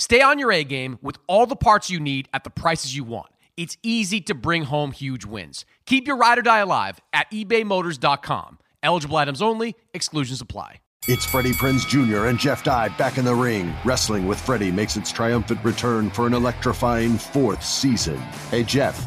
Stay on your A game with all the parts you need at the prices you want. It's easy to bring home huge wins. Keep your ride or die alive at ebaymotors.com. Eligible items only, exclusions apply. It's Freddie Prinze Jr. and Jeff Dye back in the ring. Wrestling with Freddie makes its triumphant return for an electrifying fourth season. Hey, Jeff.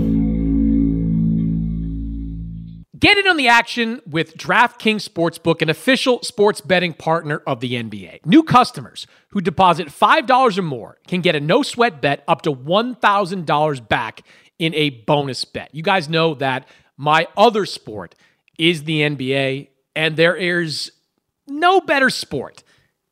Get in on the action with DraftKings Sportsbook, an official sports betting partner of the NBA. New customers who deposit $5 or more can get a no sweat bet up to $1,000 back in a bonus bet. You guys know that my other sport is the NBA, and there is no better sport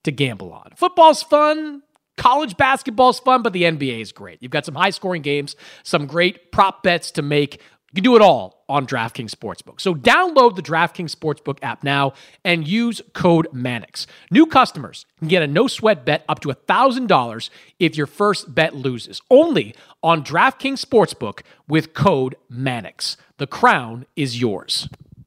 to gamble on. Football's fun. College basketball's fun, but the NBA is great. You've got some high scoring games, some great prop bets to make you can do it all on DraftKings Sportsbook. So download the DraftKings Sportsbook app now and use code Mannix. New customers can get a no sweat bet up to $1,000 if your first bet loses. Only on DraftKings Sportsbook with code Mannix. The crown is yours.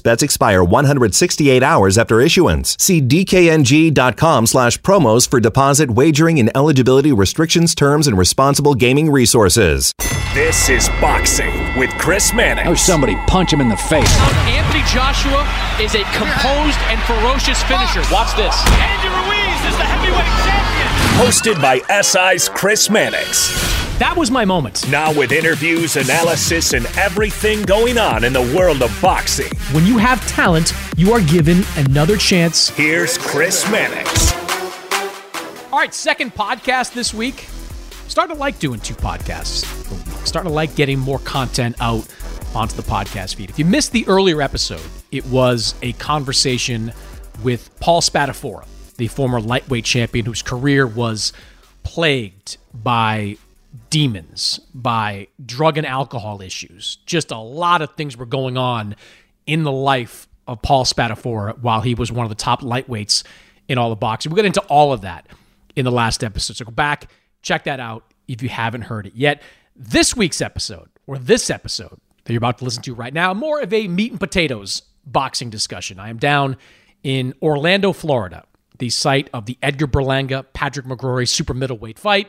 bets expire 168 hours after issuance. See dkng.com slash promos for deposit wagering and eligibility restrictions, terms, and responsible gaming resources. This is Boxing with Chris Mannix. Oh, somebody punch him in the face. Anthony Joshua is a composed and ferocious finisher. Watch this. Andy Ruiz is the heavyweight champion. Hosted by SI's Chris Mannix. That was my moment. Now, with interviews, analysis, and everything going on in the world of boxing. When you have talent, you are given another chance. Here's Chris Mannix. All right, second podcast this week. Starting to like doing two podcasts a week. Starting to like getting more content out onto the podcast feed. If you missed the earlier episode, it was a conversation with Paul Spadafora, the former lightweight champion whose career was plagued by demons, by drug and alcohol issues. Just a lot of things were going on in the life of Paul Spadafora while he was one of the top lightweights in all of boxing. We'll get into all of that in the last episode. So go back, check that out if you haven't heard it yet. This week's episode, or this episode that you're about to listen to right now, more of a meat and potatoes boxing discussion. I am down in Orlando, Florida, the site of the Edgar Berlanga Patrick McCrory super middleweight fight.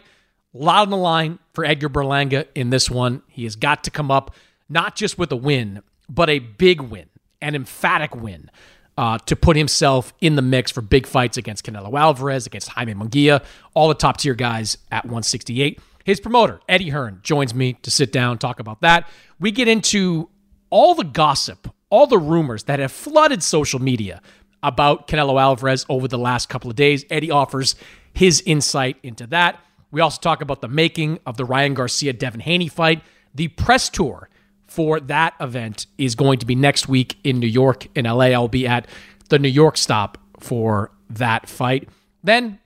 A lot on the line for Edgar Berlanga in this one. He has got to come up not just with a win, but a big win, an emphatic win, uh, to put himself in the mix for big fights against Canelo Alvarez, against Jaime Munguia, all the top tier guys at 168. His promoter, Eddie Hearn, joins me to sit down, talk about that. We get into all the gossip, all the rumors that have flooded social media about Canelo Alvarez over the last couple of days. Eddie offers his insight into that. We also talk about the making of the Ryan Garcia Devin Haney fight. The press tour for that event is going to be next week in New York. In LA, I'll be at the New York stop for that fight. Then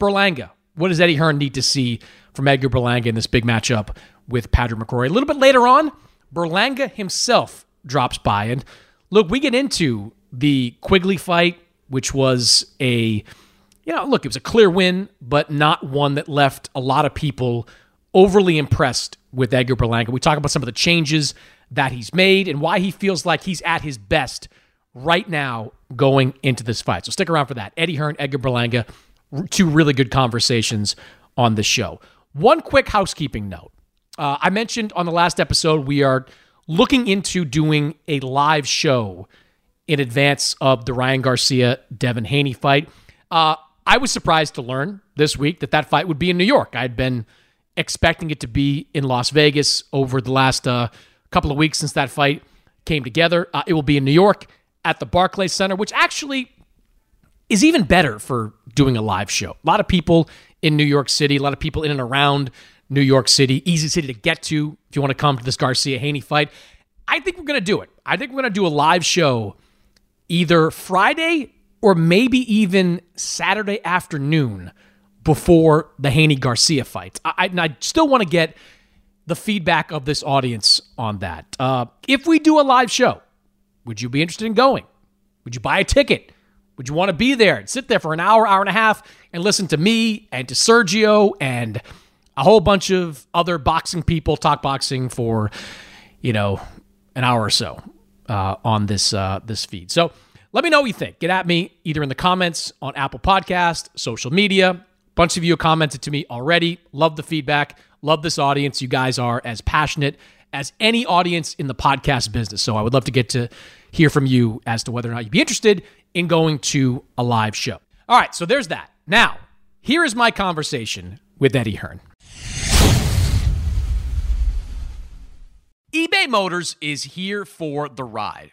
Berlanga. What does Eddie Hearn need to see from Edgar Berlanga in this big matchup with Patrick McCrory? A little bit later on, Berlanga himself drops by. And look, we get into the Quigley fight, which was a you know, look, it was a clear win, but not one that left a lot of people overly impressed with Edgar Berlanga. We talk about some of the changes that he's made and why he feels like he's at his best right now going into this fight. So stick around for that. Eddie Hearn, Edgar Berlanga, two really good conversations on the show. One quick housekeeping note. Uh, I mentioned on the last episode we are looking into doing a live show in advance of the Ryan Garcia Devin Haney fight. Uh, I was surprised to learn this week that that fight would be in New York. I'd been expecting it to be in Las Vegas over the last uh, couple of weeks since that fight came together. Uh, it will be in New York at the Barclays Center, which actually is even better for doing a live show. A lot of people in New York City, a lot of people in and around New York City, easy city to get to if you want to come to this Garcia Haney fight. I think we're going to do it. I think we're going to do a live show either Friday or maybe even Saturday afternoon before the Haney Garcia fight. I, I, I still want to get the feedback of this audience on that. Uh, if we do a live show, would you be interested in going? Would you buy a ticket? Would you want to be there and sit there for an hour, hour and a half and listen to me and to Sergio and a whole bunch of other boxing people talk boxing for, you know, an hour or so uh, on this uh, this feed? So let me know what you think. Get at me either in the comments on Apple Podcast, social media. Bunch of you have commented to me already. Love the feedback. Love this audience. You guys are as passionate as any audience in the podcast business. So I would love to get to hear from you as to whether or not you'd be interested in going to a live show. All right, so there's that. Now, here is my conversation with Eddie Hearn. eBay Motors is here for the ride.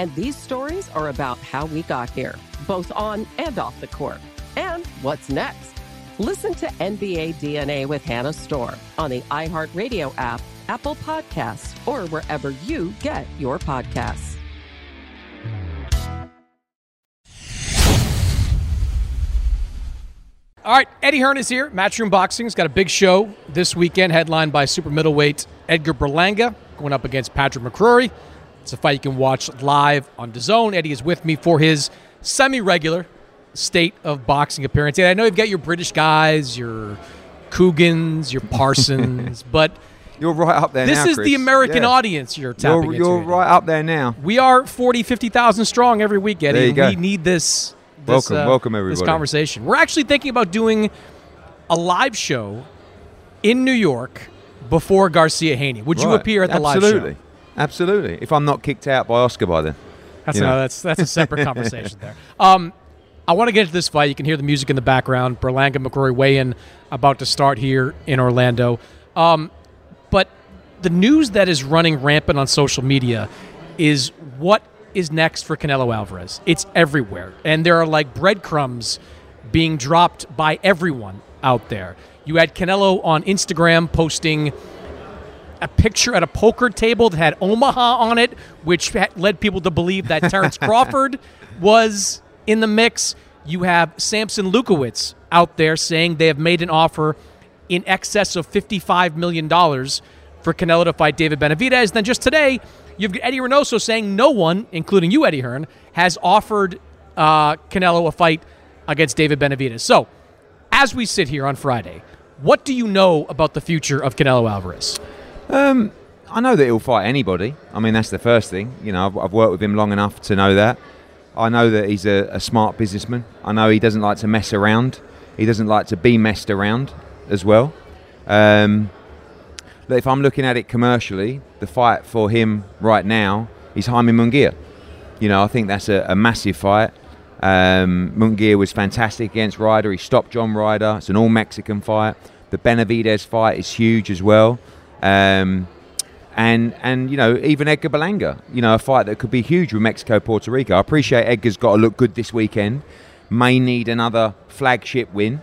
And these stories are about how we got here, both on and off the court. And what's next? Listen to NBA DNA with Hannah Storm on the iHeartRadio app, Apple Podcasts, or wherever you get your podcasts. All right, Eddie Hearn is here. Matchroom Boxing's got a big show this weekend, headlined by super middleweight Edgar Berlanga going up against Patrick McCrory. It's a fight you can watch live on DAZN. Eddie is with me for his semi-regular state of boxing appearance. And I know you've got your British guys, your Coogans, your Parsons, but you're right up there this now, is Chris. the American Yeah. audience you're tapping You're, into. you're right up there now. We are 40, 50,000 strong every week, Eddie. There you go. We need this. this Welcome, uh, welcome, This conversation. We're actually thinking about doing a live show in New York before Garcia Haney. Would you appear at the Absolutely. live show? Absolutely. If I'm not kicked out by Oscar by then. That's you know. no, that's that's a separate conversation there. Um, I want to get into this fight. You can hear the music in the background. Berlanga McCrory weigh in about to start here in Orlando. Um, but the news that is running rampant on social media is what is next for Canelo Alvarez. It's everywhere, and there are like breadcrumbs being dropped by everyone out there. You had Canelo on Instagram posting a picture at a poker table that had Omaha on it, which led people to believe that Terrence Crawford was in the mix. You have Sampson Lewkowicz out there saying they have made an offer in excess of $55 million for Canelo to fight David Benavidez. Then just today, you've got Eddie Reynoso saying no one, including you, Eddie Hearn, has offered uh, Canelo a fight against David Benavidez. So, as we sit here on Friday, what do you know about the future of Canelo Alvarez? Um, I know that he'll fight anybody. I mean, that's the first thing. You know, I've, I've worked with him long enough to know that. I know that he's a, a smart businessman. I know he doesn't like to mess around. He doesn't like to be messed around as well. Um, but if I'm looking at it commercially, the fight for him right now is Jaime Munguia. You know, I think that's a, a massive fight. Um, was fantastic against Ryder. He stopped John Ryder. It's an all Mexican fight. The Benavidez fight is huge as well. Um, and and you know even Edgar Berlanga, you know a fight that could be huge with Mexico Puerto Rico. I appreciate Edgar's got to look good this weekend. May need another flagship win,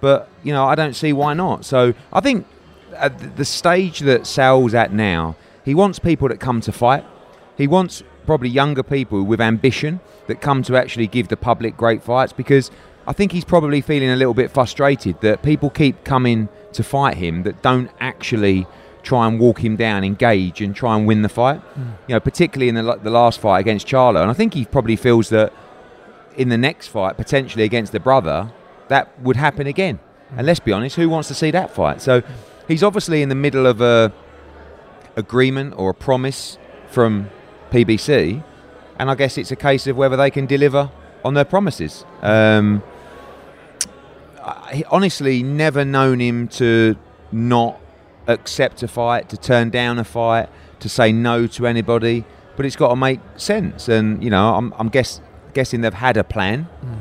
but you know I don't see why not. So I think at the stage that Sal's at now, he wants people that come to fight. He wants probably younger people with ambition that come to actually give the public great fights because I think he's probably feeling a little bit frustrated that people keep coming to fight him that don't actually try and walk him down, engage, and try and win the fight. You know, particularly in the, the last fight against Charlo, and I think he probably feels that in the next fight, potentially against the brother, that would happen again. And let's be honest, who wants to see that fight? So he's obviously in the middle of a agreement or a promise from PBC, and I guess it's a case of whether they can deliver on their promises. Um, I honestly never known him to not accept a fight, to turn down a fight, to say no to anybody. But it's got to make sense, and you know, I'm, I'm guess, guessing they've had a plan, hmm.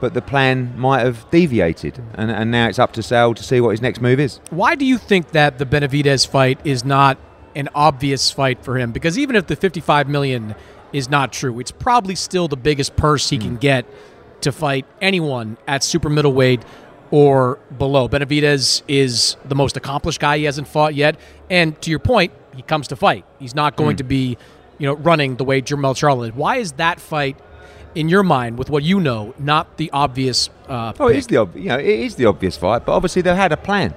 but the plan might have deviated, and, and now it's up to Sal to see what his next move is. Why do you think that the Benavidez fight is not an obvious fight for him? Because even if the 55 million is not true, it's probably still the biggest purse he hmm. can get to fight anyone at super middleweight or below. Benavidez is the most accomplished guy he hasn't fought yet, and to your point, he comes to fight. He's not going Mm. to be, you know, running the way Jermell Charlo did. Why is that fight? In your mind, with what you know, not the obvious. Uh, Oh, it is the ob- you know it is the obvious fight, but obviously they had a plan.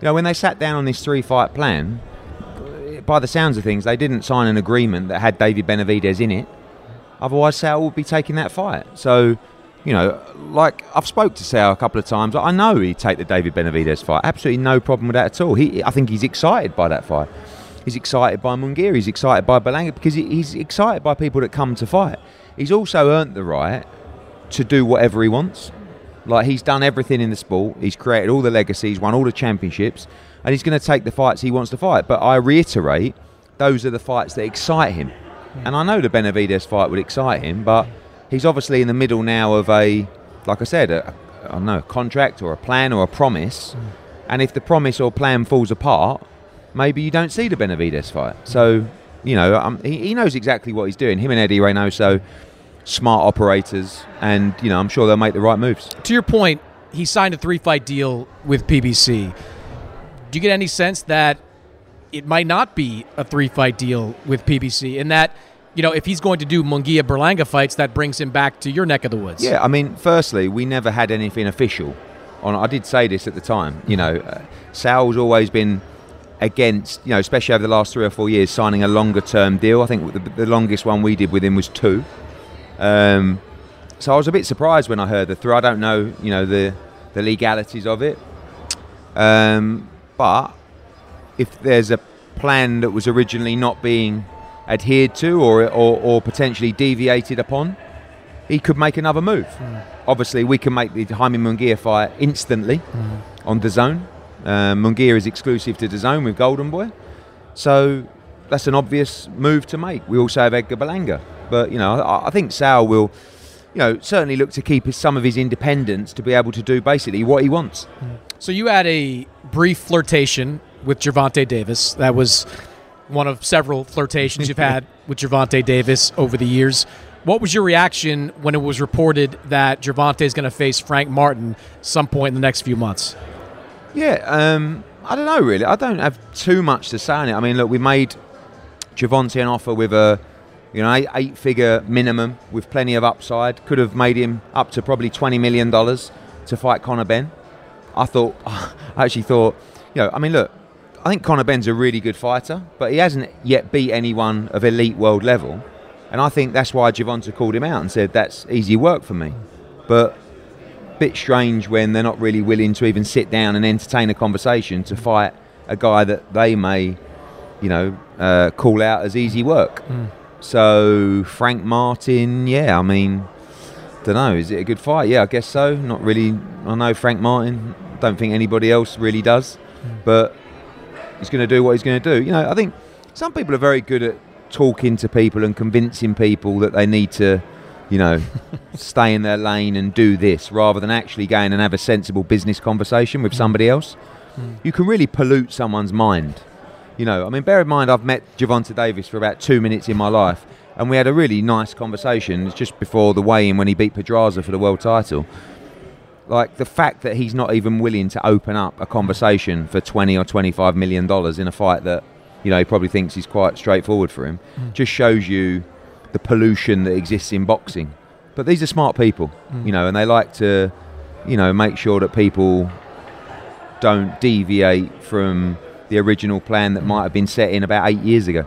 You know, when they sat down on this three-fight plan, by the sounds of things, they didn't sign an agreement that had David Benavidez in it. Otherwise, Sal would be taking that fight. So, you know, like I've spoke to Sal a couple of times. I know he'd take the David Benavidez fight. Absolutely no problem with that at all. He, I think he's excited by that fight. He's excited by Munguia. He's excited by Berlanga because he's excited by people that come to fight. He's also earned the right to do whatever he wants. Like he's done everything in the sport. He's created all the legacies, won all the championships, and he's going to take the fights he wants to fight. But I reiterate, those are the fights that excite him. And I know the Benavidez fight would excite him, but he's obviously in the middle now of a, like I said, a, I don't know, a contract or a plan or a promise. And if the promise or plan falls apart, maybe you don't see the Benavidez fight. So, you know, um, he, he knows exactly what he's doing. Him and Eddie Reynoso, smart operators, and you know, I'm sure they'll make the right moves. To your point, he signed a three fight deal with PBC. Do you get any sense that it might not be a three fight deal with PBC and that, you know, if he's going to do Munguia Berlanga fights, that brings him back to your neck of the woods? Yeah, I mean, firstly, we never had anything official on. I did say this at the time. You know, uh, Sal's always been against, you know, especially over the last three or four years, signing a longer term deal. I think the, the longest one we did with him was two. Um, so I was a bit surprised when I heard the three. I don't know, you know, the the legalities of it. Um, but if there's a plan that was originally not being adhered to or, or, or potentially deviated upon, he could make another move. Hmm. Obviously, we can make the Jaime Munguia fight instantly Hmm. on DAZN. Uh, Munguia is exclusive to DAZN with Golden Boy, so that's an obvious move to make. We also have Edgar Berlanga, but you know, I, I think Sal will, you know, certainly look to keep his, some of his independence to be able to do basically what he wants. So you had a brief flirtation with Gervonta Davis. That was one of several flirtations you've had with Gervonta Davis over the years. What was your reaction when it was reported that Gervonta is going to face Frank Martin some point in the next few months? Yeah, um, I don't know really. I don't have too much to say on it. I mean, look, we made Gervonta an offer with a you know eight, eight figure minimum with plenty of upside. Could have made him up to probably twenty million dollars to fight Conor Benn. I thought, I actually thought, you know, I mean, look, I think Conor Benn's a really good fighter, but he hasn't yet beat anyone of elite world level. And I think that's why Gervonta called him out and said that's easy work for me. But bit strange when they're not really willing to even sit down and entertain a conversation to fight a guy that they may, you know, uh, call out as easy work. Mm. So Frank Martin, yeah, I mean, don't know, is it a good fight? Yeah, I guess so. Not really. I know Frank Martin. Don't think anybody else really does, but he's going to do what he's going to do. You know, I think some people are very good at talking to people and convincing people that they need to, you know, stay in their lane and do this rather than actually going and have a sensible business conversation with somebody else. Mm. You can really pollute someone's mind. You know, I mean, bear in mind, I've met Gervonta Davis for about two minutes in my life, and we had a really nice conversation. It's just before the weigh-in when he beat Pedraza for the world title. Like the fact that he's not even willing to open up a conversation for twenty or twenty-five million dollars in a fight that, you know, he probably thinks is quite straightforward for him, Mm. just shows you the pollution that exists in boxing. But these are smart people, Mm. you know, and they like to, you know, make sure that people don't deviate from the original plan that might have been set in about eight years ago.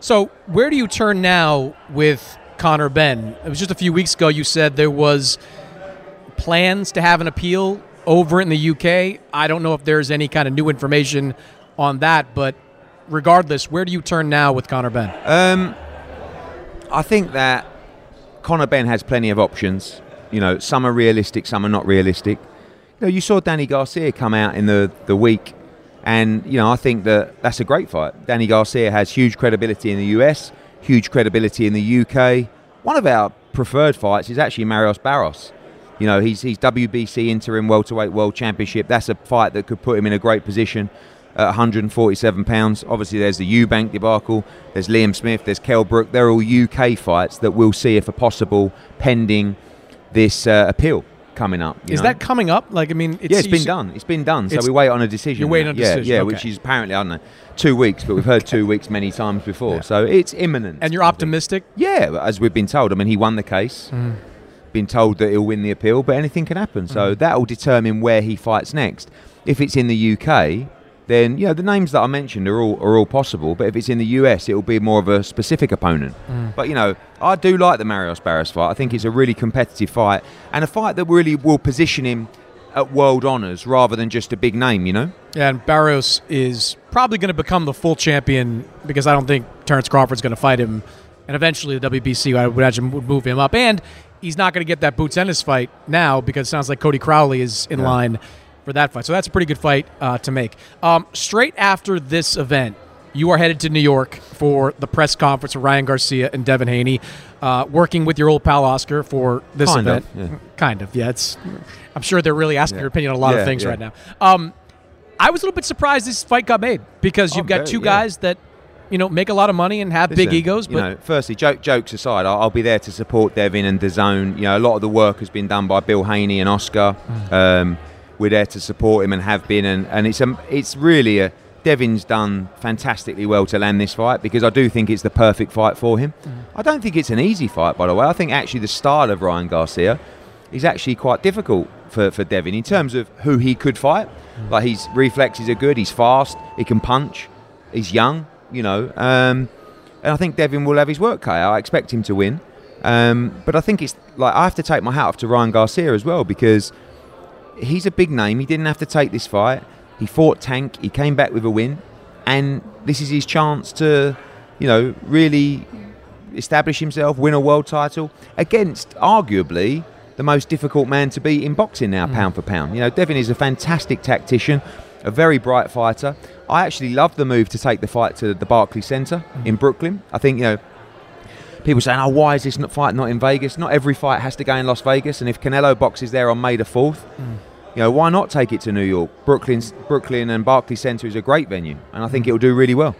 So, where do you turn now with Conor Benn? It was just a few weeks ago you said there was plans to have an appeal over in the UK. I don't know if there's any kind of new information on that, but regardless, where do you turn now with Conor Benn? Um, I think that Conor Benn has plenty of options. You know, some are realistic, some are not realistic. You know, you saw Danny Garcia come out in the, the week, and you know, I think that that's a great fight. Danny Garcia has huge credibility in the US, huge credibility in the UK. One of our preferred fights is actually Marios Barrios. You know, he's he's WBC interim welterweight world championship. That's a fight that could put him in a great position at 147 pounds. Obviously, there's the Eubank debacle. There's Liam Smith. There's Kell Brook. They're all UK fights that we'll see if a possible pending this uh, appeal coming up. you Is know? that coming up? Like, I mean, it's, yeah, it's been done. It's been done. So we wait on a decision. You're waiting on a yeah, decision, Yeah, okay. which is apparently I don't know two weeks, but we've heard two weeks many times before. So it's imminent. And you're optimistic? Yeah, as we've been told. I mean, he won the case. Mm. Been told that he'll win the appeal, but anything can happen. So Mm. that will determine where he fights next. If it's in the UK, then you know the names that I mentioned are all are all possible. But if it's in the US, it will be more of a specific opponent. Mm. But you know, I do like the Marios Barrios fight. I think it's a really competitive fight and a fight that really will position him at world honours rather than just a big name. You know. Yeah, and Barrios is probably going to become the full champion because I don't think Terrence Crawford's going to fight him. And eventually the WBC, I would imagine, would move him up. And he's not going to get that Boots Ennis fight now because it sounds like Cody Crowley is in Yeah. line for that fight. So that's a pretty good fight uh, to make. Um, straight after this event, you are headed to New York for the press conference with Ryan Garcia and Devin Haney, uh, working with your old pal Oscar for this Kind of, event. yeah. Kind of, yeah. It's. I'm sure they're really asking your opinion on a lot Yeah, of things yeah. right now. Um, I was a little bit surprised this fight got made because you've Oh, got very, two yeah. guys that, you know, make a lot of money and have big Listen, egos. You But know, firstly, joke, jokes aside, I'll, I'll be there to support Devin and DAZN. You know, a lot of the work has been done by Bill Haney and Oscar. Mm. Um, we're there to support him and have been, and, and it's a, it's really a. Devin's done fantastically well to land this fight because I do think it's the perfect fight for him. Mm. I don't think it's an easy fight, by the way. I think actually the style of Ryan Garcia is actually quite difficult for, for Devin in terms of who he could fight. Like his reflexes are good, he's fast, he can punch, he's young, you know. Um, and I think Devin will have his work cut out. I expect him to win. Um, but I think it's like I have to take my hat off to Ryan Garcia as well because he's a big name. He didn't have to take this fight. He fought Tank. He came back with a win, and this is his chance to, you know, really establish himself, win a world title against arguably the most difficult man to beat in boxing now, pound for pound. You know, Devin is a fantastic tactician, a very bright fighter. I actually love the move to take the fight to the Barclays Center mm. in Brooklyn. I think you know people saying, "Oh, why is this not fight not in Vegas?" Not every fight has to go in Las Vegas, and if Canelo boxes there on May the fourth, mm. you know, why not take it to New York? Brooklyn's Brooklyn and Barclays Center is a great venue, and I think mm. it will do really well.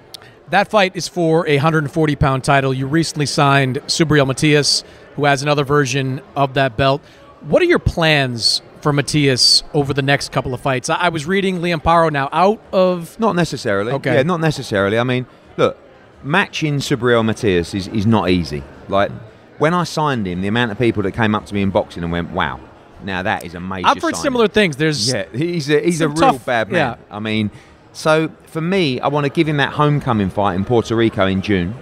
That fight is for a 140 pound title. You recently signed Subriel Matias, who has another version of that belt. What are your plans for Matias over the next couple of fights? I, I was reading Liam Paro now out of. Not necessarily. Okay. Yeah, not necessarily. I mean, look, matching Subriel Matias is, is not easy. Like, when I signed him, the amount of people that came up to me in boxing and went, wow, now that is a major I've heard signing." similar things. There's Yeah, he's a, he's a real tough- bad man. yeah. I mean, so for me, I want to give him that homecoming fight in Puerto Rico in June,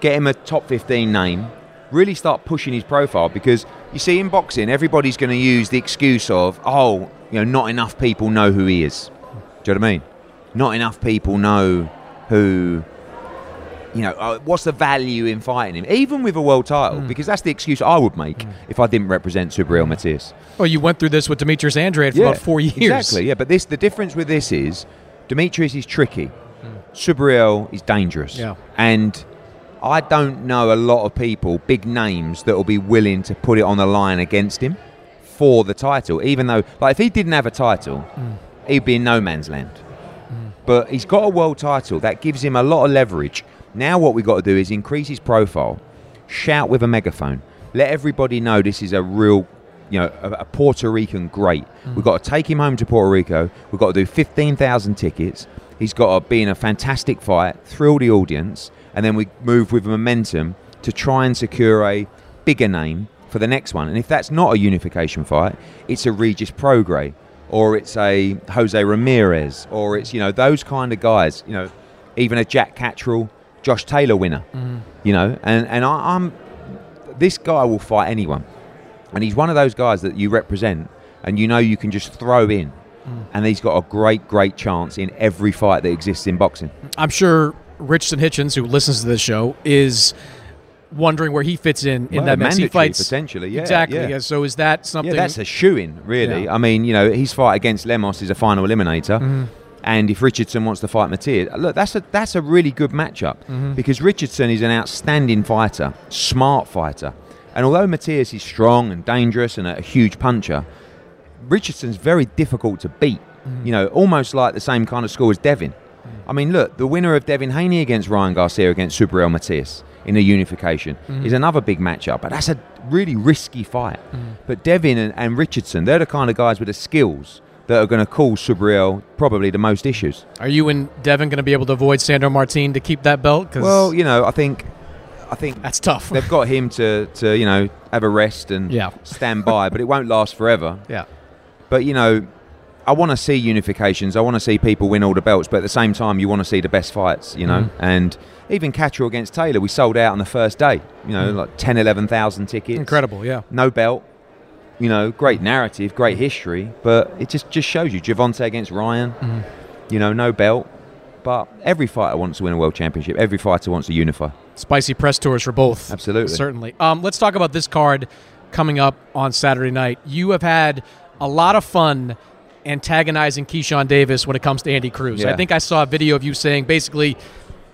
get him a top 15 name, really start pushing his profile because you see, in boxing, everybody's going to use the excuse of, oh, you know, not enough people know who he is. Do you know what I mean? Not enough people know who. You know, uh, what's the value in fighting him, even with a world title? Hmm. Because that's the excuse I would make hmm. if I didn't represent Subriel Matias. Well, you went through this with Demetrius Andrade for about four years. Exactly, yeah. But this the difference with this is Demetrius is tricky. Hmm. Subriel is dangerous. Yeah. And I don't know a lot of people, big names, that will be willing to put it on the line against him for the title. Even though, like, if he didn't have a title, mm. he'd be in no man's land. Mm. But he's got a world title that gives him a lot of leverage. Now, what we've got to do is increase his profile, shout with a megaphone, let everybody know this is a real, you know, a, a Puerto Rican great. Mm. We've got to take him home to Puerto Rico. We've got to do 15,000 tickets. He's got to be in a fantastic fight, thrill the audience, and then we move with momentum to try and secure a bigger name for the next one. And if that's not a unification fight, it's a Regis Prograis or it's a Jose Ramirez, or it's you know those kind of guys. You know, even a Jack Catterall, Josh Taylor winner. Mm-hmm. You know, and and I, I'm this guy will fight anyone, and he's one of those guys that you represent, and you know you can just throw in, mm. and he's got a great great chance in every fight that exists in boxing. I'm sure Richardson Hitchens, who listens to this show, is wondering where he fits in in Well, that mix. He fights potentially, yeah, exactly. yeah. So is that something? Yeah, that's a shoe in, really. Yeah. I mean, you know, his fight against Lemos is a final eliminator. Mm-hmm. And if Richardson wants to fight Matias, look, that's a that's a really good matchup Mhm. because Richardson is an outstanding fighter, smart fighter, and although Matias is strong and dangerous and a huge puncher, Richardson's very difficult to beat. Mm-hmm. You know, almost like the same kind of score as Devin. I mean, look, the winner of Devin Haney against Ryan Garcia against Subriel Matias in a unification Mhm. is another big matchup, but that's a really risky fight. Mm-hmm. But Devin and, and Richardson, they're the kind of guys with the skills that are going to cause Subriel probably the most issues. Are you and Devin going to be able to avoid Sandro Martin to keep that belt? 'Cause Well, you know, I think, I think that's tough. they've got him to, to you know have a rest and Yeah. stand by, but it won't last forever. Yeah. But you know, I want to see unifications. I want to see people win all the belts, but at the same time, you want to see the best fights. You know, Mhm. and even Catterall against Taylor, we sold out on the first day. You know, Mhm. like 10, 11,000 tickets. Incredible, yeah. No belt. You know, great narrative, great history, but it just just shows you Gervonta against Ryan. Mhm. You know, no belt. But every fighter wants to win a world championship. Every fighter wants to unify. Spicy press tours for both. Absolutely. Certainly. Um, let's talk about this card coming up on Saturday night. You have had a lot of fun antagonizing Keyshawn Davis when it comes to Andy Cruz. Yeah. I think I saw a video of you saying basically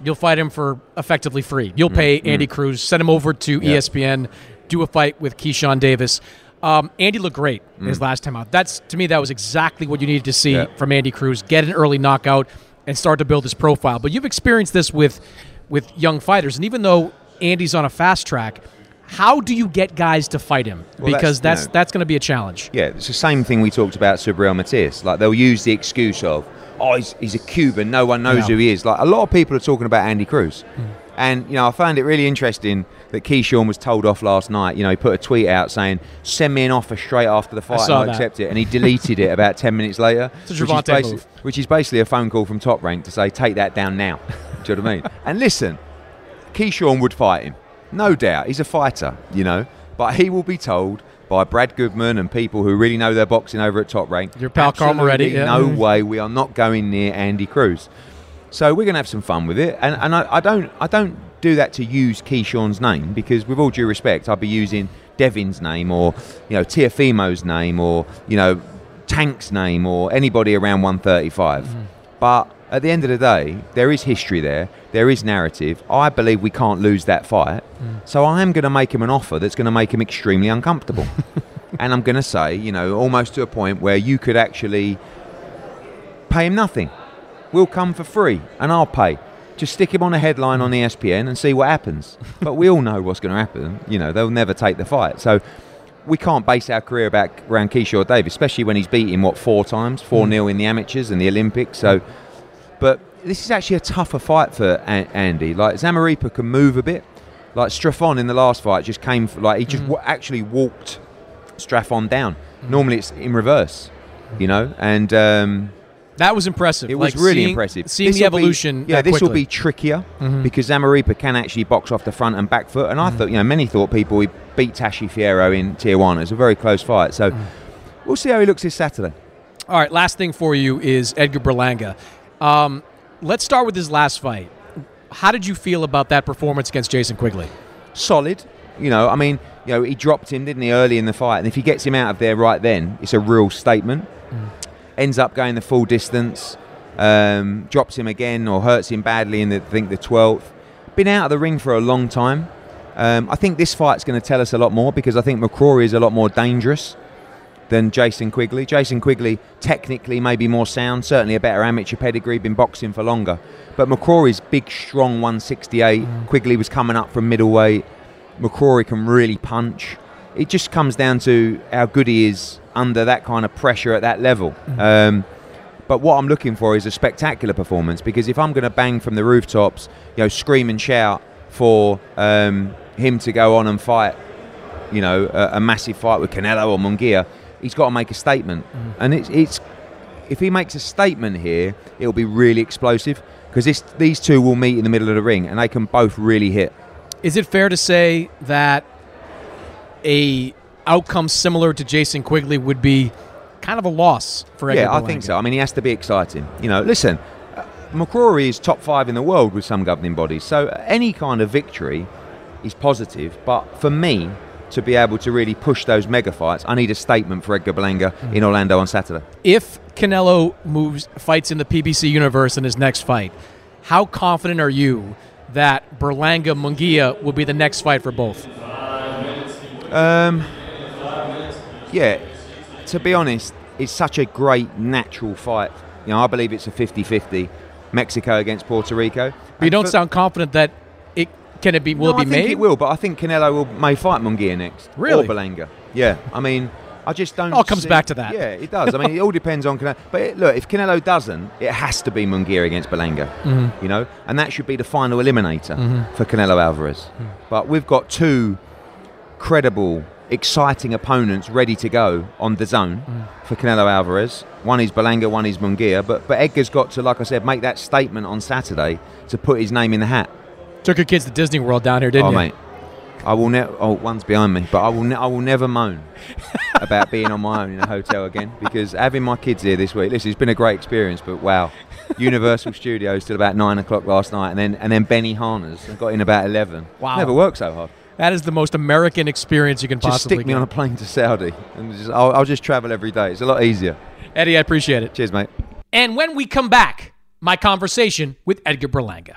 you'll fight him for effectively free. You'll pay Andy Cruz, send him over to Yeah. ESPN, do a fight with Keyshawn Davis. Um, Andy looked great his last time out. That's to me that was exactly what you needed to see Yeah. from Andy Cruz. Get an early knockout and start to build his profile. But you've experienced this with with young fighters, and even though Andy's on a fast track, how do you get guys to fight him? Well, because that's, that's that's going to be a challenge. Yeah, it's the same thing we talked about Subriel Matias. Like they'll use the excuse of, oh, he's, he's a Cuban, no one knows who he is. Like a lot of people are talking about Andy Cruz, hmm. And you know, I found it really interesting that Keyshawn was told off last night. You know, he put a tweet out saying, "Send me an offer straight after the fight, and saw I'll that. accept it." And he deleted it about ten minutes later, It's a which, is basi- move. which is basically a phone call from Top Rank to say, "Take that down now." Do you know what I mean? And listen, Keyshawn would fight him, no doubt. He's a fighter, you know, but he will be told. By Brad Goodman and people who really know their boxing over at Top Rank. Your pal Carl Moretti, yeah. No Mhm. way. We are not going near Andy Cruz. So we're going to have some fun with it, and, and I, I don't I don't do that to use Keyshawn's name because, with all due respect, I'd be using Devin's name or you know Teofimo's name or you know Tank's name or anybody around 135. But at the end of the day, there is history there. There is narrative. I believe we can't lose that fight. So I am going to make him an offer that's going to make him extremely uncomfortable. and I'm going to say, you know, almost to a point where you could actually pay him nothing. We'll come for free and I'll pay. Just stick him on a headline on ESPN and see what happens. But we all know what's going to happen. You know, they'll never take the fight. So we can't base our career back around Keyshawn Davis, especially when he's beaten, what, four times? 4 hmm. 0 in the amateurs and the Olympics. So, but this is actually a tougher fight for a- Andy. Like, Zamaripa can move a bit. Like, Straffon in the last fight just came, f- like, he just wa- actually walked Straffon down. Normally it's in reverse, you know, and. Um, That was impressive. it Like, was really seeing- impressive. Seeing the This'll be- evolution. yeah, this will be trickier Mhm. because Zamaripa can actually box off the front and back foot. And I thought, you know, many thought people would beat Tashi Fierro in Tijuana. It was a very close fight. So we'll see how he looks this Saturday. All right, last thing for you is Edgar Berlanga. Um, let's start with his last fight. How did you feel about that performance against Jason Quigley? Solid. You know, I mean, you know, he dropped him, didn't he, early in the fight? And if he gets him out of there right then, it's a real statement. Ends up going the full distance, um, drops him again or hurts him badly in the, I think the 12th. Been out of the ring for a long time. Um, I think this fight's going to tell us a lot more because I think McCrory is a lot more dangerous than Jason Quigley. Jason Quigley, technically, maybe more sound, certainly a better amateur pedigree, been boxing for longer. But McCrory's big, strong 168. Quigley was coming up from middleweight. McCrory can really punch. It just comes down to how good he is under that kind of pressure at that level. Um, but what I'm looking for is a spectacular performance because if I'm going to bang from the rooftops, you know, scream and shout for um, him to go on and fight, you know, a, a massive fight with Canelo or Munguia, he's got to make a statement. And it's, it's if he makes a statement here, it'll be really explosive because these two will meet in the middle of the ring and they can both really hit. Is it fair to say that a outcome similar to Jason Quigley would be kind of a loss for Edgar Yeah, I think so. I mean, he has to be exciting. You know, listen, uh, McCrory is top five in the world with some governing bodies, so any kind of victory is positive. But for me, to be able to really push those mega fights, I need a statement for Edgar Berlanga Mm. in Orlando on Saturday. If Canelo moves fights in the PBC universe in his next fight, how confident are you that Berlanga Munguia will be the next fight for both? Um, yeah, to be honest, it's such a great natural fight. You know, I believe it's a 50-50, Mexico against Puerto Rico. But you don't for- sound confident that can it be will no, it I think made? it will, but I think Canelo will may fight Munguia next. Really? Or Berlanga. Yeah. I mean, I just don't. It all comes see- back to that. Yeah, it does. I mean, it all depends on Canelo. But it, look, if Canelo doesn't, it has to be Munguia against Berlanga. Mhm. You know, and that should be the final eliminator Mhm. for Canelo Alvarez. But we've got two credible, exciting opponents ready to go on DAZN for Canelo Alvarez. One is Berlanga, one is Munguia. But but Edgar's got to, like I said, make that statement on Saturday to put his name in the hat. Took your kids to Disney World down here, didn't you? oh, you? mate. I will never. Oh, one's behind me, but I will. Ne- I will never moan about being on my own in a hotel again because having my kids here this week. Listen, it's been a great experience, but wow, Universal Studios till about nine o'clock last night, and then and then Benny Harness. I got in about eleven. Wow. never worked so hard. That is the most American experience you can Just possibly stick me get. on a plane to Saudi, and just, I'll, I'll just travel every day. It's a lot easier. Eddie, I appreciate it. Cheers, mate. And when we come back, my conversation with Edgar Berlanga.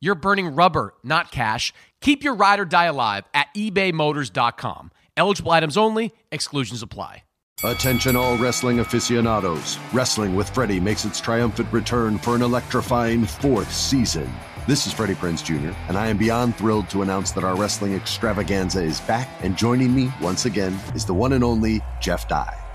you're burning rubber, not cash. Keep your ride or die alive at ebaymotors.com. Eligible items only, exclusions apply. Attention, all wrestling aficionados. Wrestling with Freddie makes its triumphant return for an electrifying fourth season. This is Freddie Prinze Jr., and I am beyond thrilled to announce that our wrestling extravaganza is back, and joining me once again is the one and only Jeff Dye.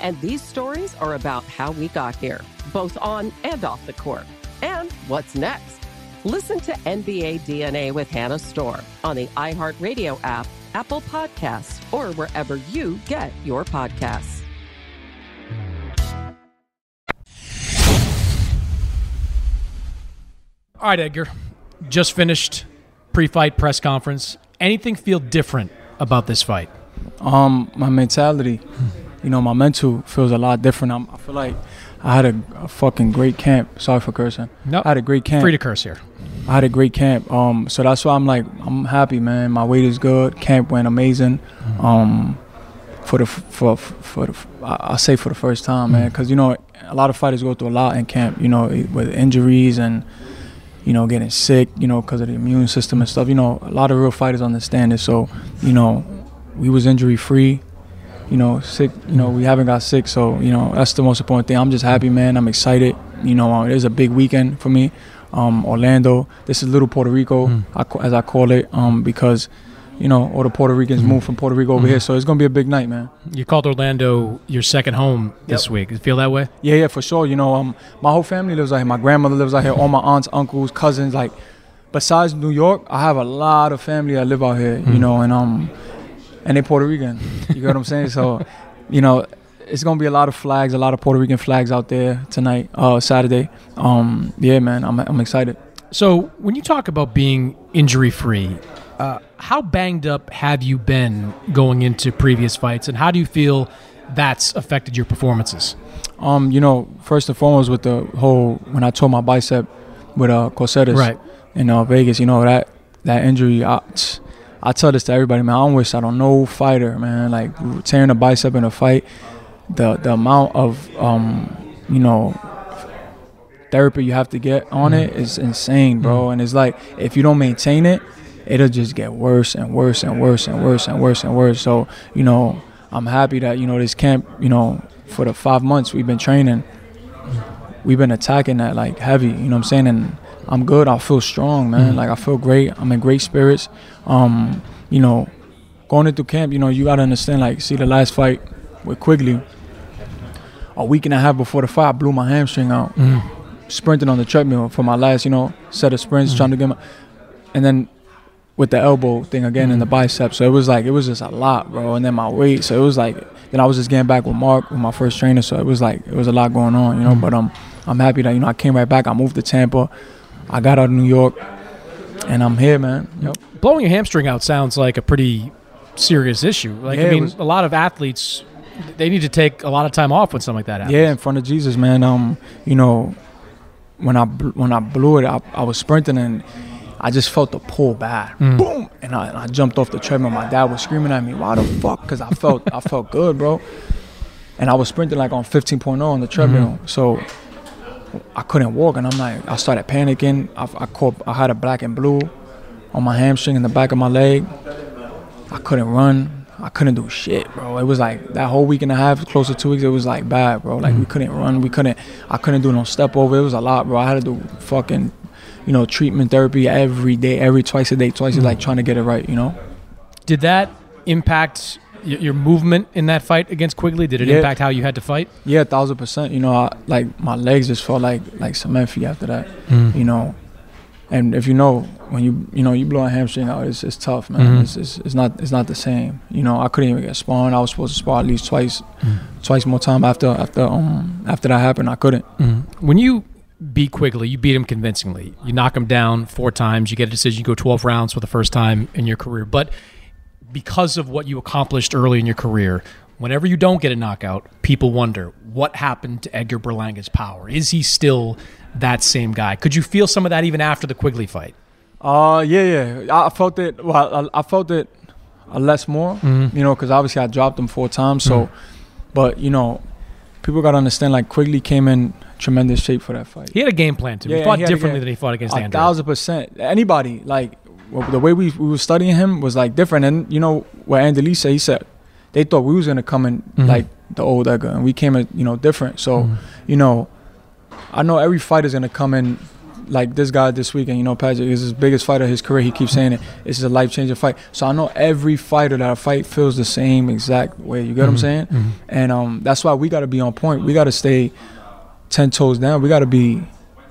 And these stories are about how we got here, both on and off the court. And what's next? Listen to NBA DNA with Hannah Storm on the iHeartRadio app, Apple Podcasts, or wherever you get your podcasts. All right, Edgar. Just finished pre-fight press conference. Anything feel different about this fight? Um, my mentality you know, my mental feels a lot different. I'm, i feel like I had a, a, fucking great camp. Sorry for cursing. No, nope. I had a great camp. Free to curse here. I had a great camp. Um, so that's why I'm like, I'm happy, man. My weight is good. Camp went amazing. Mm-hmm. Um, for the for for the I say for the first time, man, because mm-hmm. you know a lot of fighters go through a lot in camp. You know, with injuries and you know getting sick. You know, because of the immune system and stuff. You know, a lot of real fighters understand it. So you know, we was injury free you know, sick. You know, we haven't got sick, so you know that's the most important thing. I'm just happy, man. I'm excited. You know, it is a big weekend for me. Um, Orlando. This is Little Puerto Rico, mm. as I call it, um, because you know all the Puerto Ricans mm. moved from Puerto Rico over mm. here, so it's gonna be a big night, man. You called Orlando your second home this yep. week. You feel that way? Yeah, yeah, for sure. You know, um, my whole family lives out here. My grandmother lives out here. All my aunts, uncles, cousins. Like, besides New York, I have a lot of family that live out here. You mm. know, and um and they Puerto Rican. You get what I'm saying? So, you know, it's gonna be a lot of flags, a lot of Puerto Rican flags out there tonight, uh, Saturday. Um, yeah, man, I'm I'm excited. So when you talk about being injury free, uh, how banged up have you been going into previous fights, and how do you feel that's affected your performances? Um, you know, first and foremost, with the whole when I tore my bicep with uh Coceres right. in uh, Vegas, you know that that injury. I, I tell this to everybody, man. I don't wish I don't no fighter, man. Like tearing a bicep in a fight, the the amount of um, you know therapy you have to get on mm. it is insane, bro. Mm. And it's like if you don't maintain it, it'll just get worse and worse and worse and worse and worse and worse. So you know, I'm happy that you know this camp, you know, for the five months we've been training, we've been attacking that like heavy. You know what I'm saying? And I'm good. I feel strong, man. Mm-hmm. Like I feel great. I'm in great spirits. Um, you know, going into camp, you know, you gotta understand. Like, see the last fight with Quigley. a week and a half before the fight, I blew my hamstring out. Mm. Sprinting on the treadmill for my last, you know, set of sprints, Mm. trying to get my, and then with the elbow thing again in the bicep. So it was like it was just a lot, bro. And then my weight. So it was like then I was just getting back with Mark, with my first trainer. So it was like it was a lot going on, you know. But um, I'm happy that you know I came right back. I moved to Tampa. I got out of New York, and I'm here, man. Yep. Blowing your hamstring out sounds like a pretty serious issue. Like Yeah, I mean, was- a lot of athletes they need to take a lot of time off when something like that happens. Yeah, in front of Jesus, man. Um, you know, when I when I blew it, I, I was sprinting and I just felt the pull bad, Mm. boom, and I, and I jumped off the treadmill. My dad was screaming at me, "Why the fuck?" Because I felt I felt good, bro. And I was sprinting like on 15.0 on the treadmill, so I couldn't walk, and I'm like, I started panicking. I, I caught, I had a black and blue on my hamstring in the back of my leg. I couldn't run. I couldn't do shit, bro. It was like that whole week and a half, close to two weeks. It was like bad, bro. Like we mm-hmm. couldn't run. We couldn't. I couldn't do no step over. It was a lot, bro. I had to do fucking, you know, treatment therapy every day, every twice a day, twice a like mm. trying to get it right. You know. Did that impact your movement in that fight against Quigley? Did it Yeah. impact how you had to fight? Yeah, a thousand percent. You know, I, like my legs just felt like like cement feet after that. Mm. You know, and if you know when you you know you blow a hamstring out, it's, it's tough, man. Mhm. It's, it's it's not it's not the same. You know, I couldn't even get sparring. I was supposed to spar at least twice, Mm. twice more time after after um after that happened. I couldn't. When you beat Quigley, you beat him convincingly. You knock him down four times. You get a decision. You go 12 rounds for the first time in your career. But because of what you accomplished early in your career, whenever you don't get a knockout, people wonder what happened to Edgar Berlanga's power. Is he still that same guy? Could you feel some of that even after the Quigley fight? Uh, yeah, yeah. I felt it. Well, I, I felt it a less more. Mhm. You know, because obviously I dropped him four times. So, Mhm. but you know, people gotta understand. Like Quigley came in tremendous shape for that fight. He had a game plan too. he fought he differently game- than he fought against Andrade. thousand percent. Anybody like well, the way we, we were studying him was like different. And you know what Andy Lee said, he said they thought we was gonna come in Mhm. like the old Edgar, and we came in you know different. So Mhm. you know, I know every fighter's gonna come in. Like this guy this weekend, you know, Patrick is his biggest fight of his career. He keeps saying it. This is a life changing fight. So I know every fighter that I fight feels the same exact way. You get what I'm Mhm. saying? Mhm. And um, that's why we got to be on point. We got to stay ten toes down. We got to be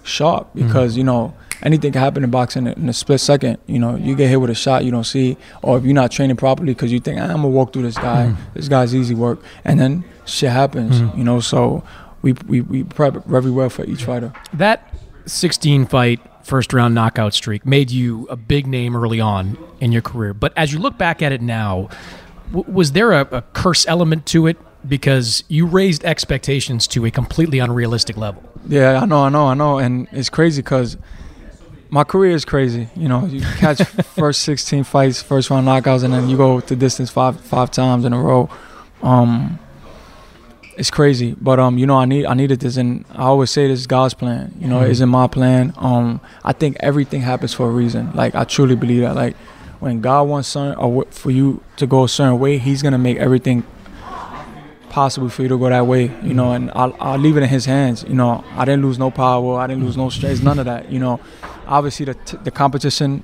sharp because you know anything can happen in boxing in a split second. You know, you get hit with a shot you don't see, or if you're not training properly because you think "Ah, I'm gonna walk through this guy. Mhm. This guy's easy work, and then shit happens. Mhm. You know, so we we we prep very well for each fighter. That 16 fight first round knockout streak made you a big name early on in your career. But as you look back at it now, w- was there a, a curse element to it? Because you raised expectations to a completely unrealistic level. Yeah, I know, I know, I know, and it's crazy because my career is crazy. You know, you catch first 16 fights, first round knockouts, and then you go to distance five five times in a row. Um, it's crazy, but um, you know, I need I needed this, and I always say this is God's plan. You know, Mhm. it isn't my plan. Um, I think everything happens for a reason. Like I truly believe that. Like when God wants something or for you to go a certain way, He's gonna make everything possible for you to go that way, you know, and I'll, I'll leave it in his hands. You know, I didn't lose no power, I didn't lose no strength, none of that. You know, obviously the t- the competition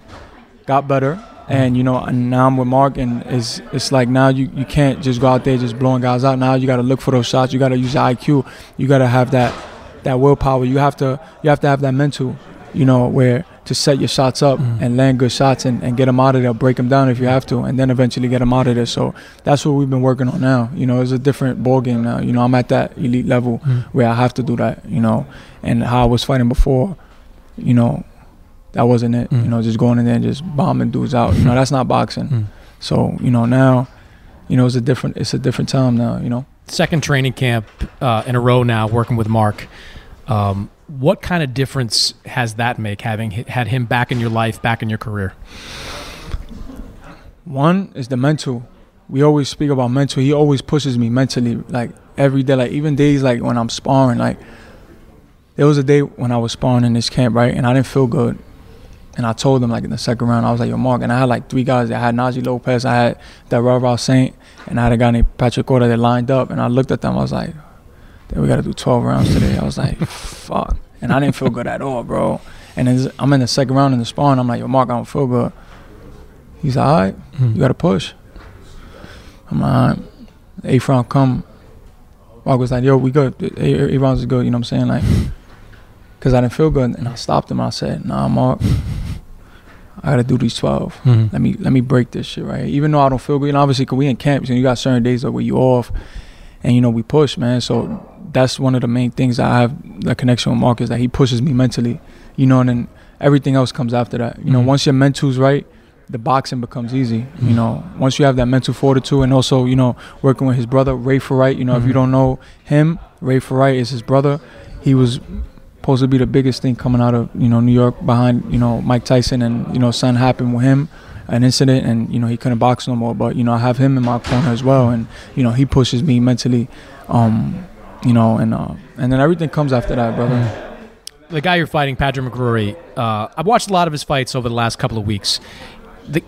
got better, and you know, and now I'm with Mark, and it's it's like now you you can't just go out there just blowing guys out. Now you got to look for those shots. You got to use your IQ. You got to have that that willpower. You have to you have to have that mental, you know, where to set your shots up and land good shots and, and get them out of there, break them down if you have to, and then eventually get them out of there. So that's what we've been working on now. You know, it's a different ball game now. You know, I'm at that elite level Mm. where I have to do that. You know, and how I was fighting before, you know, that wasn't it. Mm. You know, just going in there and just bombing dudes out. You know, that's not boxing. Mm. So you know now, you know, it's a different it's a different time now. You know. Second training camp uh, in a row now, working with Mark. Um, what kind of difference has that make having had him back in your life, back in your career? One is the mental. We always speak about mental. He always pushes me mentally, like every day. Like even days like when I'm sparring. Like there was a day when I was sparring in this camp, right, and I didn't feel good. And I told him like in the second round, I was like, "Yo, Mark," and I had like three guys. I had Najee Lopez, I had that Raw Saint, and I had a guy named Patrick Orta that lined up. And I looked at them, I was like, "Then we got to do 12 rounds today." I was like, "Fuck," and I didn't feel good at all, bro. And then I'm in the second round in the sparring. I'm like, "Yo, Mark, I don't feel good." He's like, all right, Mhm. you got to push. I'm like, all right. Eighth round come, Mark was like, "Yo, we good. Eight, eight rounds is good." You know what I'm saying? Like, cause I didn't feel good, and I stopped him. I said, "Nah, Mark, I gotta do these 12. Mhm. Let me let me break this shit right. Even though I don't feel good, and obviously, cause we in camps, and you got certain days like where you off, and you know we push, man. So that's one of the main things that I have the connection with Mark is that he pushes me mentally, you know, and then everything else comes after that. You know, Mhm. once your mental's right, the boxing becomes easy. You know, once you have that mental fortitude, and also you know working with his brother Ray Ferrite. You know, if you Mhm. don't know him, Ray Ferrite is his brother. He was supposed to be the biggest thing coming out of you know New York behind you know Mike Tyson, and you know something happened with him, an incident, and you know he couldn't box no more. But you know I have him in my corner as well, and you know he pushes me mentally, um, you know, and uh, and then everything comes after that, brother. the guy you're fighting, Patrick McCrory, uh, I've watched a lot of his fights over the last couple of weeks. The,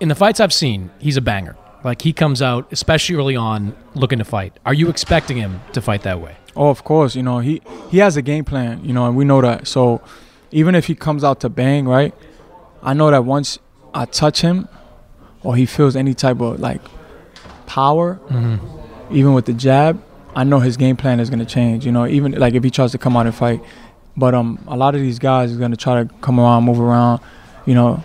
in the fights I've seen, he's a banger. Like he comes out, especially early on, looking to fight. Are you expecting him to fight that way? Oh, of course. You know, he he has a game plan. You know, and we know that. So even if he comes out to bang, right? I know that once I touch him, or he feels any type of like power, Mhm. even with the jab, I know his game plan is gonna change. You know, even like if he tries to come out and fight. But um, a lot of these guys are gonna try to come around, move around. You know,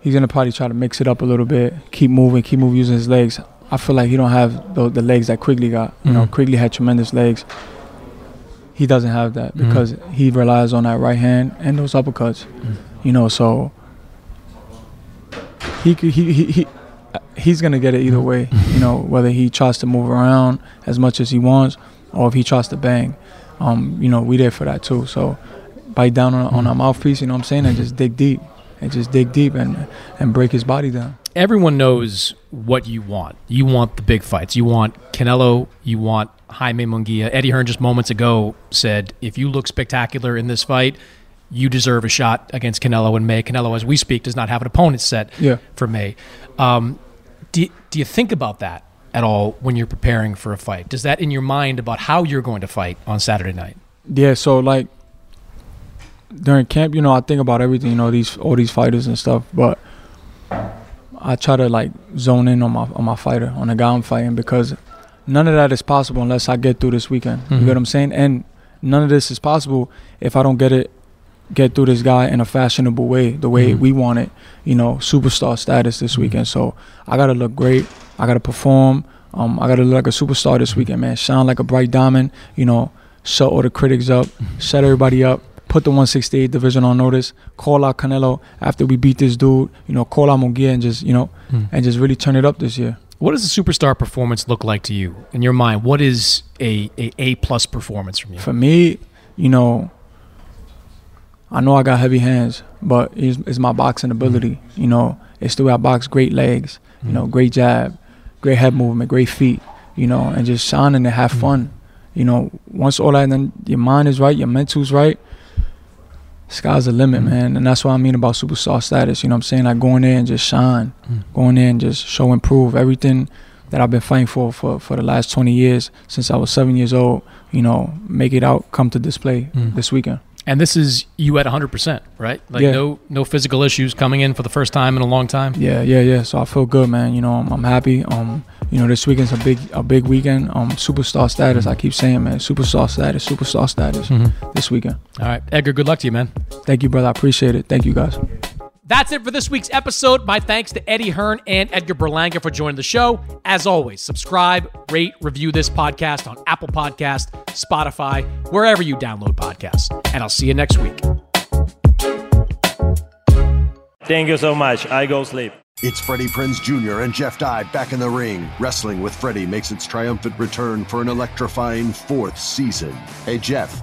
he's gonna probably try to mix it up a little bit, keep moving, keep moving using his legs. I feel like he don't have the, the legs that Quigley got. You know, Mhm. Quigley had tremendous legs. He doesn't have that Mhm. because he relies on that right hand and those uppercuts. You know, so he he he. he He's gonna get it either way, you know. Whether he tries to move around as much as he wants, or if he tries to bang, um, you know, we there for that too. So, bite down on, on our mouthpiece, you know what I'm saying, and just dig deep, and just dig deep and and break his body down. Everyone knows what you want. You want the big fights. You want Canelo. You want Jaime Munguia. Eddie Hearn just moments ago said, if you look spectacular in this fight, you deserve a shot against Canelo in May. Canelo, as we speak, does not have an opponent set Yeah. for May. Um, do, do you think about that at all when you're preparing for a fight? Does that in your mind about how you're going to fight on Saturday night? Yeah, so like during camp, you know, I think about everything, you know, these all these fighters and stuff, but I try to like zone in on my on my fighter, on the guy I'm fighting because none of that is possible unless I get through this weekend. You Mhm. get what I'm saying? And none of this is possible if I don't get it get through this guy in a fashionable way, the way Mhm. we want it, you know, superstar status this weekend. So I gotta look great. I gotta perform. Um, I gotta look like a superstar this weekend, man. Shine like a bright diamond. You know, shut all the critics up, shut everybody up. Put the 168 division on notice. Call out Canelo after we beat this dude. You know, call out Munguia and just you know, Mm. and just really turn it up this year. What does a superstar performance look like to you in your mind? What is a a A plus performance from you? For me, you know, I know I got heavy hands, but it's, it's my boxing hmm. ability. You know, it's the way I box. Great legs, you know, hmm. great jab, great head movement, great feet. You know, and just shining and have hmm. fun. You know, once all that, and then your mind is right, your mental's right. Sky's the limit, man, and that's what I mean about superstar status. You know what I'm saying? Like going there and just shine, going there and just show and prove everything that I've been fighting for for for the last 20 years since I was seven years old. You know, make it out, come to display Mm. this weekend. And this is you at 100%, right? Like Yeah. no no physical issues coming in for the first time in a long time. Yeah, yeah, yeah. So I feel good, man. You know, I'm, I'm happy. Um, you know, this weekend's a big a big weekend. Um, superstar status. I keep saying, man, superstar status, superstar status. Mhm. This weekend. All right, Edgar, good luck to you, man. Thank you, brother. I appreciate it. Thank you, guys. That's it for this week's episode. My thanks to Eddie Hearn and Edgar Berlanga for joining the show. As always, subscribe, rate, review this podcast on Apple Podcast, Spotify, wherever you download podcasts. And I'll see you next week. Thank you so much. I go sleep. It's Freddie Prinze Jr. and Jeff Dye back in the ring. Wrestling with Freddie makes its triumphant return for an electrifying fourth season. Hey, Jeff,